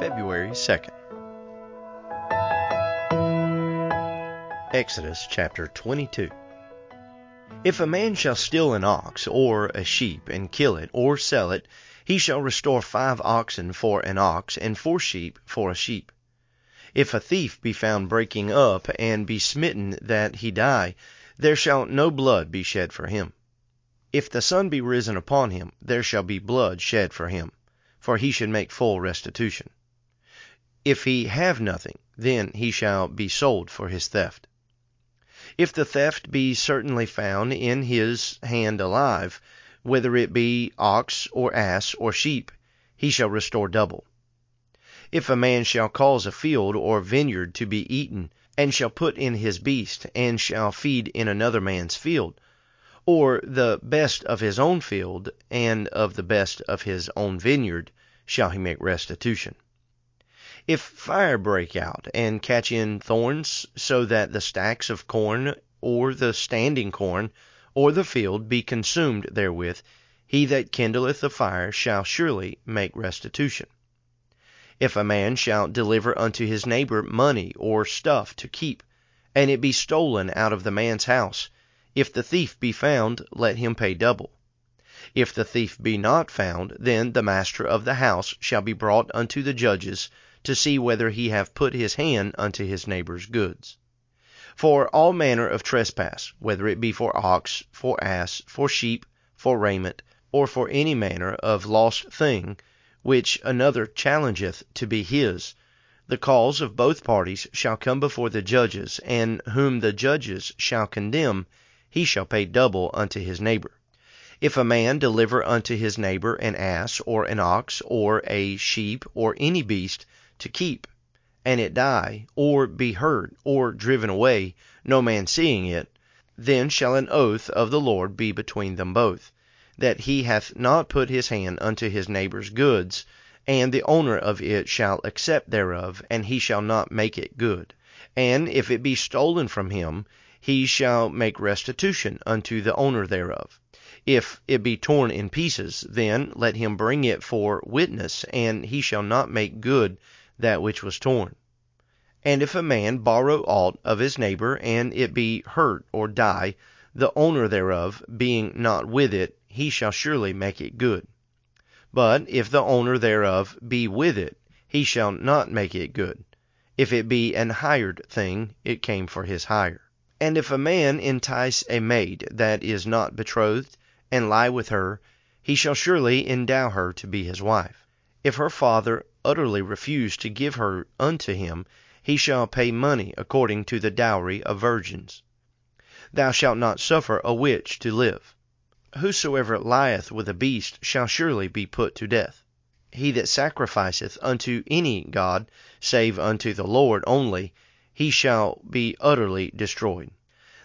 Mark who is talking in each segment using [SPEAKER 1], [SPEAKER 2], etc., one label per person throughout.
[SPEAKER 1] February 2nd. Exodus chapter 22. If a man shall steal an ox or a sheep and kill it or sell it, he shall restore five oxen for an ox and four sheep for a sheep. If a thief be found breaking up and be smitten that he die, there shall no blood be shed for him. If the sun be risen upon him, there shall be blood shed for him, for he should make full restitution. If he have nothing, then he shall be sold for his theft. If the theft be certainly found in his hand alive, whether it be ox or ass or sheep, he shall restore double. If a man shall cause a field or vineyard to be eaten, and shall put in his beast, and shall feed in another man's field, or the best of his own field and of the best of his own vineyard, shall he make restitution. If fire break out and catch in thorns, so that the stacks of corn, or the standing corn, or the field be consumed therewith, he that kindleth the fire shall surely make restitution. If a man shall deliver unto his neighbor money or stuff to keep, and it be stolen out of the man's house, if the thief be found, let him pay double. If the thief be not found, then the master of the house shall be brought unto the judges to see whether he have put his hand unto his neighbor's goods. For all manner of trespass, whether it be for ox, for ass, for sheep, for raiment, or for any manner of lost thing, which another challengeth to be his, the cause of both parties shall come before the judges, and whom the judges shall condemn, he shall pay double unto his neighbor. If a man deliver unto his neighbor an ass, or an ox, or a sheep, or any beast, to keep, and it die, or be hurt, or driven away, no man seeing it, then shall an oath of the Lord be between them both, that he hath not put his hand unto his neighbor's goods, and the owner of it shall accept thereof, and he shall not make it good. And if it be stolen from him, he shall make restitution unto the owner thereof. If it be torn in pieces, then let him bring it for witness, and he shall not make good that which was torn. And if a man borrow aught of his neighbor, and it be hurt or die, the owner thereof being not with it, he shall surely make it good. But if the owner thereof be with it, he shall not make it good. If it be an hired thing, it came for his hire. And if a man entice a maid that is not betrothed, and lie with her, he shall surely endow her to be his wife. If her father utterly refuse to give her unto him, he shall pay money according to the dowry of virgins. Thou shalt not suffer a witch to live. Whosoever lieth with a beast shall surely be put to death. He that sacrificeth unto any god, save unto the Lord only, he shall be utterly destroyed.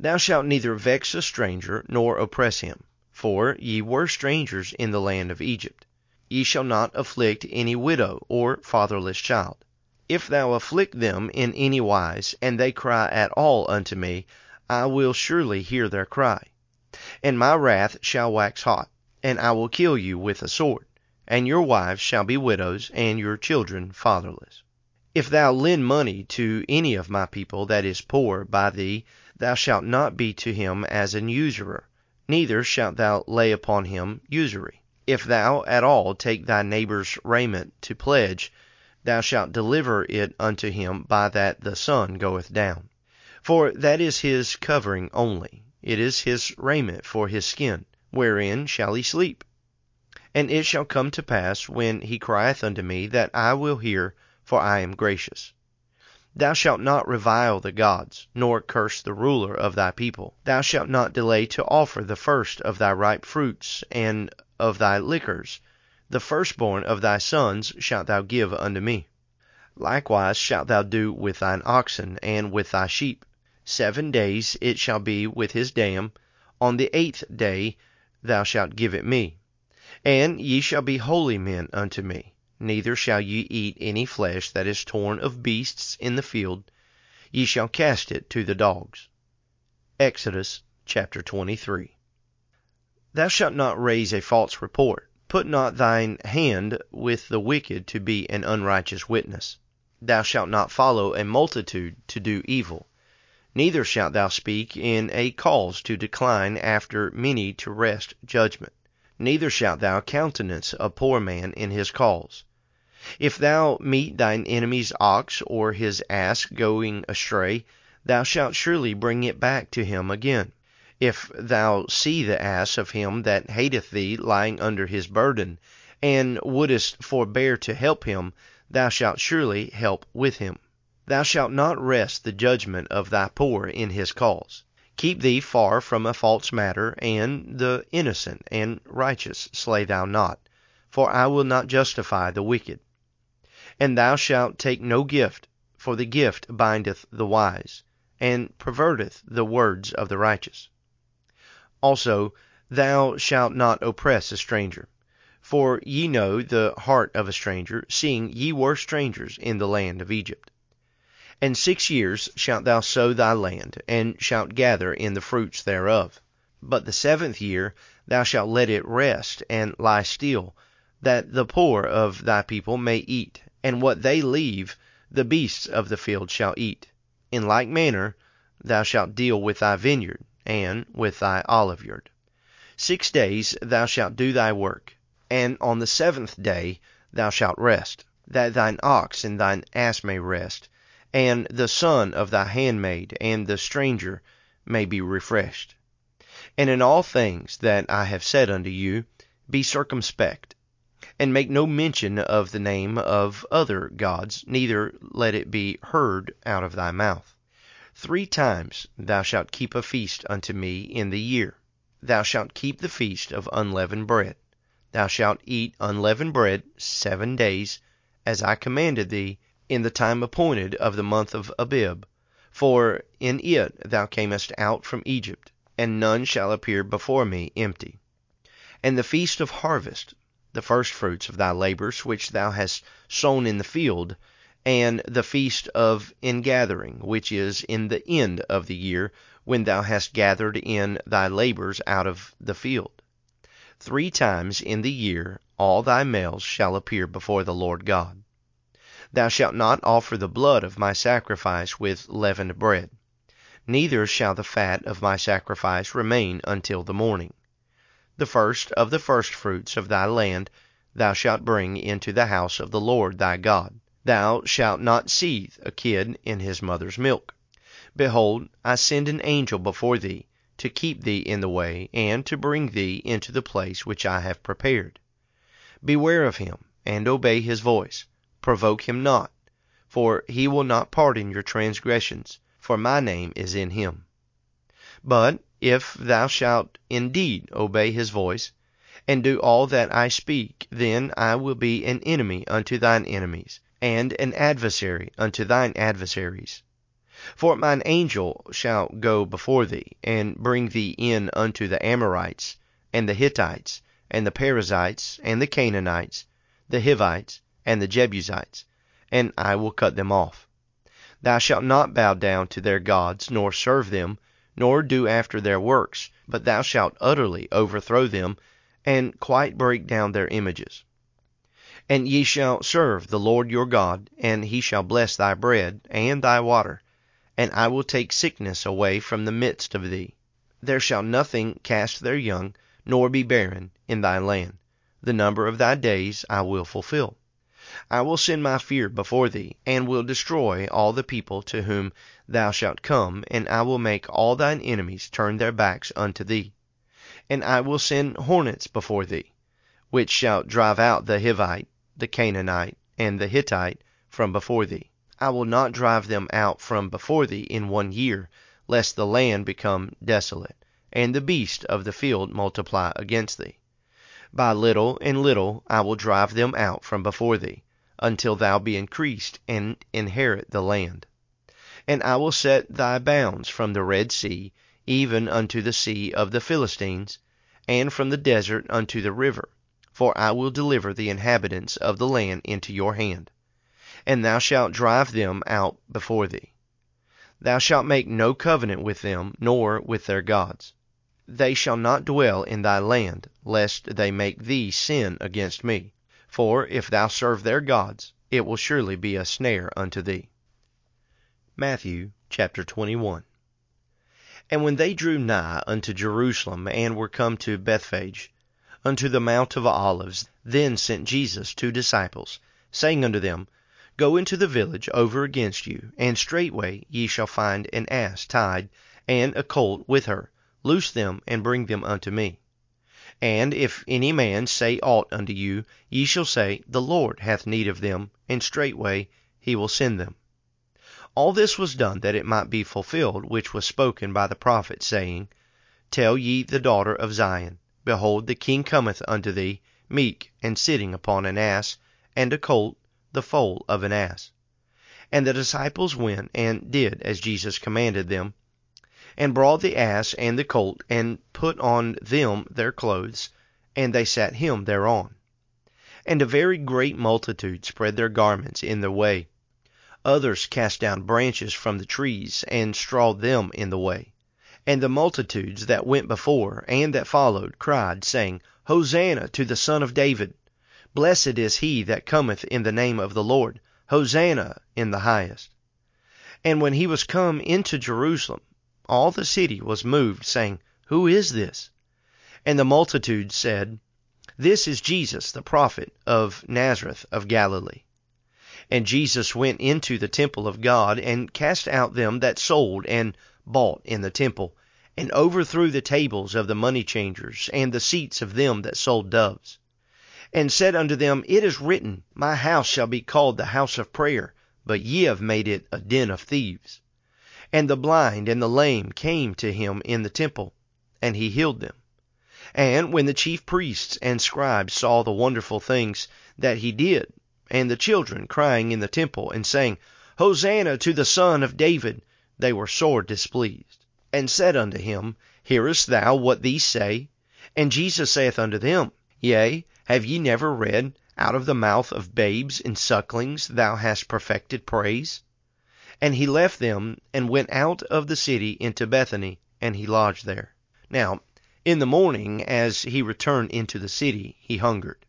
[SPEAKER 1] Thou shalt neither vex a stranger, nor oppress him, for ye were strangers in the land of Egypt. Ye shall not afflict any widow or fatherless child. If thou afflict them in any wise, and they cry at all unto me, I will surely hear their cry. And my wrath shall wax hot, and I will kill you with a sword, and your wives shall be widows, and your children fatherless. If thou lend money to any of my people that is poor by thee, thou shalt not be to him as an usurer, neither shalt thou lay upon him usury. If thou at all take thy neighbor's raiment to pledge, thou shalt deliver it unto him by that the sun goeth down. For that is his covering only, it is his raiment for his skin, wherein shall he sleep? And it shall come to pass, when he crieth unto me, that I will hear, for I am gracious. Thou shalt not revile the gods, nor curse the ruler of thy people. Thou shalt not delay to offer the first of thy ripe fruits, and of thy liquors, the firstborn of thy sons shalt thou give unto me. Likewise shalt thou do with thine oxen, and with thy sheep. Seven days it shall be with his dam, on the eighth day thou shalt give it me. And ye shall be holy men unto me, neither shall ye eat any flesh that is torn of beasts in the field, ye shall cast it to the dogs. Exodus chapter 23. Thou shalt not raise a false report. Put not thine hand with the wicked to be an unrighteous witness. Thou shalt not follow a multitude to do evil, neither shalt thou speak in a cause to decline after many to wrest judgment, neither shalt thou countenance a poor man in his cause. If thou meet thine enemy's ox or his ass going astray, thou shalt surely bring it back to him again. If thou see the ass of him that hateth thee lying under his burden, and wouldest forbear to help him, thou shalt surely help with him. Thou shalt not wrest the judgment of thy poor in his cause. Keep thee far from a false matter, and the innocent and righteous slay thou not, for I will not justify the wicked. And thou shalt take no gift, for the gift bindeth the wise, and perverteth the words of the righteous. Also, thou shalt not oppress a stranger. For ye know the heart of a stranger, seeing ye were strangers in the land of Egypt. And six years shalt thou sow thy land, and shalt gather in the fruits thereof. But the seventh year thou shalt let it rest and lie still, that the poor of thy people may eat, and what they leave the beasts of the field shall eat. In like manner thou shalt deal with thy vineyard and with thy oliveyard. Six days thou shalt do thy work, and on the seventh day thou shalt rest, that thine ox and thine ass may rest, and the son of thy handmaid and the stranger may be refreshed. And in all things that I have said unto you, be circumspect, and make no mention of the name of other gods, neither let it be heard out of thy mouth. Three times thou shalt keep a feast unto me in the year. Thou shalt keep the feast of unleavened bread. Thou shalt eat unleavened bread seven days, as I commanded thee, in the time appointed of the month of Abib, for in it thou camest out from Egypt, and none shall appear before me empty. And the feast of harvest, the firstfruits of thy labors which thou hast sown in the field, and the feast of ingathering, which is in the end of the year, when thou hast gathered in thy labors out of the field. Three times in the year all thy males shall appear before the Lord God. Thou shalt not offer the blood of my sacrifice with leavened bread, neither shall the fat of my sacrifice remain until the morning. The first of the firstfruits of thy land thou shalt bring into the house of the Lord thy God. Thou shalt not seethe a kid in his mother's milk. Behold, I send an angel before thee, to keep thee in the way, and to bring thee into the place which I have prepared. Beware of him, and obey his voice. Provoke him not, for he will not pardon your transgressions, for my name is in him. But if thou shalt indeed obey his voice, and do all that I speak, then I will be an enemy unto thine enemies and an adversary unto thine adversaries. For mine angel shall go before thee, and bring thee in unto the Amorites, and the Hittites, and the Perizzites, and the Canaanites, the Hivites, and the Jebusites, and I will cut them off. Thou shalt not bow down to their gods, nor serve them, nor do after their works, but thou shalt utterly overthrow them, and quite break down their images. And ye shall serve the Lord your God, and he shall bless thy bread and thy water, and I will take sickness away from the midst of thee. There shall nothing cast their young, nor be barren, in thy land. The number of thy days I will fulfill. I will send my fear before thee, and will destroy all the people to whom thou shalt come, and I will make all thine enemies turn their backs unto thee. And I will send hornets before thee, which shall drive out the Hivite, the Canaanite, and the Hittite from before thee. I will not drive them out from before thee in one year, lest the land become desolate, and the beasts of the field multiply against thee. By little and little I will drive them out from before thee, until thou be increased and inherit the land. And I will set thy bounds from the Red Sea even unto the sea of the Philistines, and from the desert unto the river for I will deliver the inhabitants of the land into your hand, and thou shalt drive them out before thee. Thou shalt make no covenant with them, nor with their gods. they shall not dwell in thy land, lest they make thee sin against me. For if thou serve their gods, it will surely be a snare unto thee. Matthew chapter 21. And when they drew nigh unto Jerusalem, and were come to Bethphage, unto the Mount of Olives, then sent Jesus two disciples, saying unto them, Go into the village over against you, and straightway ye shall find an ass tied, and a colt with her; loose them, and bring them unto me. And if any man say aught unto you, ye shall say, The Lord hath need of them, and straightway he will send them. All this was done that it might be fulfilled which was spoken by the prophet, saying, Tell ye the daughter of Zion, Behold, the king cometh unto thee, meek, and sitting upon an ass, and a colt, the foal of an ass. And the disciples went and did as Jesus commanded them, and brought the ass and the colt, and put on them their clothes, and they sat him thereon. And a very great multitude spread their garments in the way. Others cast down branches from the trees, and strawed them in the way. And the multitudes that went before and that followed cried, saying, Hosanna to the Son of David! Blessed is he that cometh in the name of the Lord! Hosanna in the highest! And when he was come into Jerusalem, all the city was moved, saying, Who is this? And the multitude said, This is Jesus the prophet of Nazareth of Galilee. And Jesus went into the temple of God, and cast out them that sold and bought in the temple, and overthrew the tables of the money changers, and the seats of them that sold doves. And said unto them, It is written, My house shall be called the house of prayer, but ye have made it a den of thieves. And the blind and the lame came to him in the temple, and he healed them. And when the chief priests and scribes saw the wonderful things that he did, and the children crying in the temple, and saying, Hosanna to the Son of David, they were sore displeased, and said unto him, Hearest thou what these say? And Jesus saith unto them, Yea, have ye never read, Out of the mouth of babes and sucklings thou hast perfected praise? And he left them, and went out of the city into Bethany, and he lodged there. Now, in the morning, as he returned into the city, he hungered.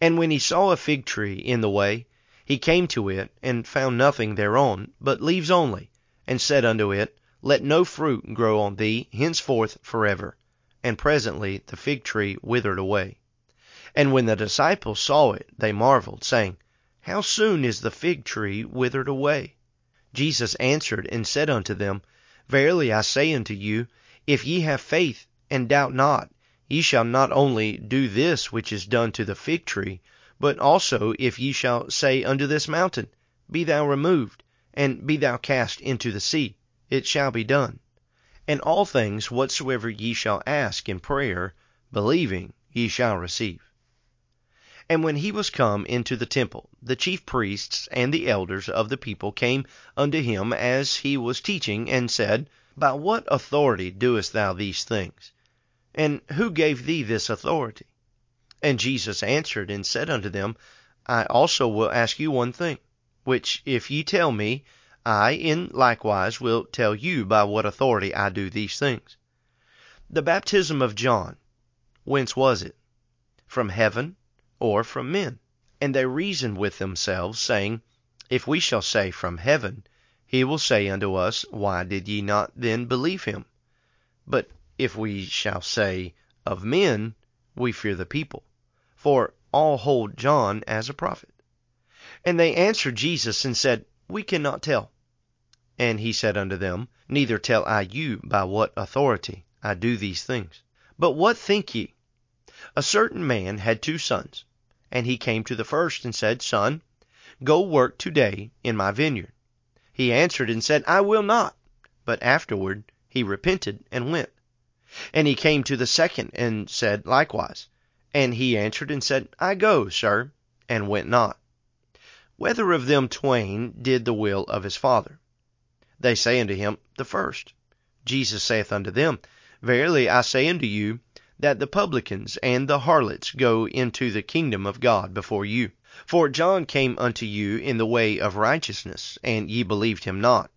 [SPEAKER 1] And when he saw a fig tree in the way, he came to it, and found nothing thereon, but leaves only, and said unto it, Let no fruit grow on thee henceforth forever. And presently the fig tree withered away. And when the disciples saw it, they marveled, saying, How soon is the fig tree withered away? Jesus answered and said unto them, Verily I say unto you, if ye have faith, and doubt not, ye shall not only do this which is done to the fig tree, but also if ye shall say unto this mountain, Be thou removed, and be thou cast into the sea, it shall be done. And all things whatsoever ye shall ask in prayer, believing, ye shall receive. And when he was come into the temple, the chief priests and the elders of the people came unto him as he was teaching, and said, By what authority doest thou these things? And who gave thee this authority? And Jesus answered and said unto them, I also will ask you one thing, which if ye tell me, I in likewise will tell you by what authority I do these things. The baptism of John, whence was it? From heaven or from men? And they reasoned with themselves, saying, If we shall say, From heaven, he will say unto us, Why did ye not then believe him? But if we shall say, Of men, we fear the people, for all hold John as a prophet. And they answered Jesus and said, We cannot tell. And he said unto them, Neither tell I you by what authority I do these things. But what think ye? A certain man had two sons. And he came to the first and said, Son, go work today in my vineyard. He answered and said, I will not. But afterward he repented and went. And he came to the second and said likewise. And he answered and said, I go, sir, and went not. Whether of them twain did the will of his father? They say unto him, The first. Jesus saith unto them, Verily I say unto you, that the publicans and the harlots go into the kingdom of God before you. For John came unto you in the way of righteousness, and ye believed him not.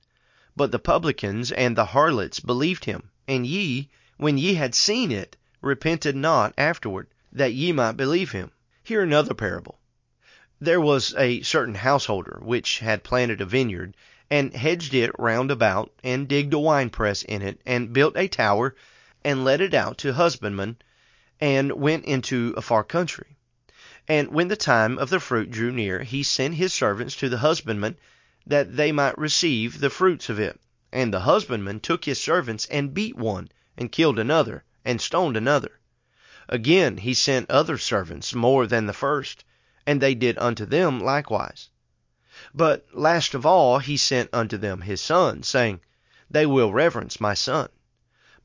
[SPEAKER 1] But the publicans and the harlots believed him. And ye, when ye had seen it, repented not afterward, that ye might believe him. Hear another parable. There was a certain householder which had planted a vineyard, and hedged it round about, and digged a winepress in it, and built a tower, and let it out to husbandmen, and went into a far country. And when the time of the fruit drew near, he sent his servants to the husbandmen, that they might receive the fruits of it. And the husbandman took his servants, and beat one, and killed another, and stoned another. Again he sent other servants, more than the first, and they did unto them likewise. But last of all he sent unto them his son, saying, They will reverence my son.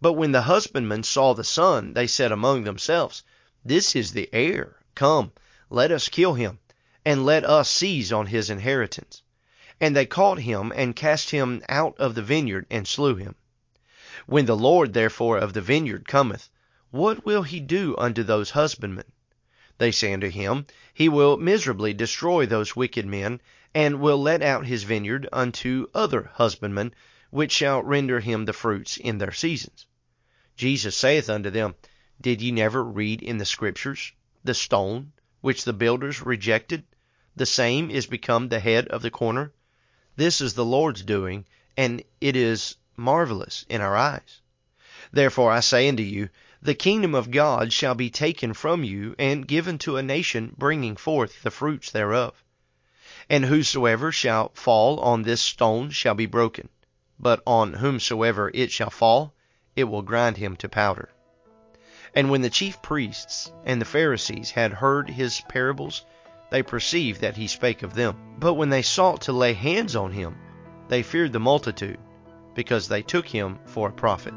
[SPEAKER 1] But when the husbandmen saw the son, they said among themselves, This is the heir. Come, let us kill him, and let us seize on his inheritance. And they caught him, and cast him out of the vineyard, and slew him. When the Lord therefore of the vineyard cometh, what will he do unto those husbandmen? They say unto him, He will miserably destroy those wicked men, and will let out his vineyard unto other husbandmen, which shall render him the fruits in their seasons. Jesus saith unto them, Did ye never read in the Scriptures, The stone which the builders rejected, the same is become the head of the corner? This is the Lord's doing, and it is marvelous in our eyes. Therefore I say unto you, the kingdom of God shall be taken from you, and given to a nation bringing forth the fruits thereof. And whosoever shall fall on this stone shall be broken, but on whomsoever it shall fall, it will grind him to powder. And when the chief priests and the Pharisees had heard his parables, they perceived that he spake of them. But when they sought to lay hands on him, they feared the multitude, because they took him for a prophet.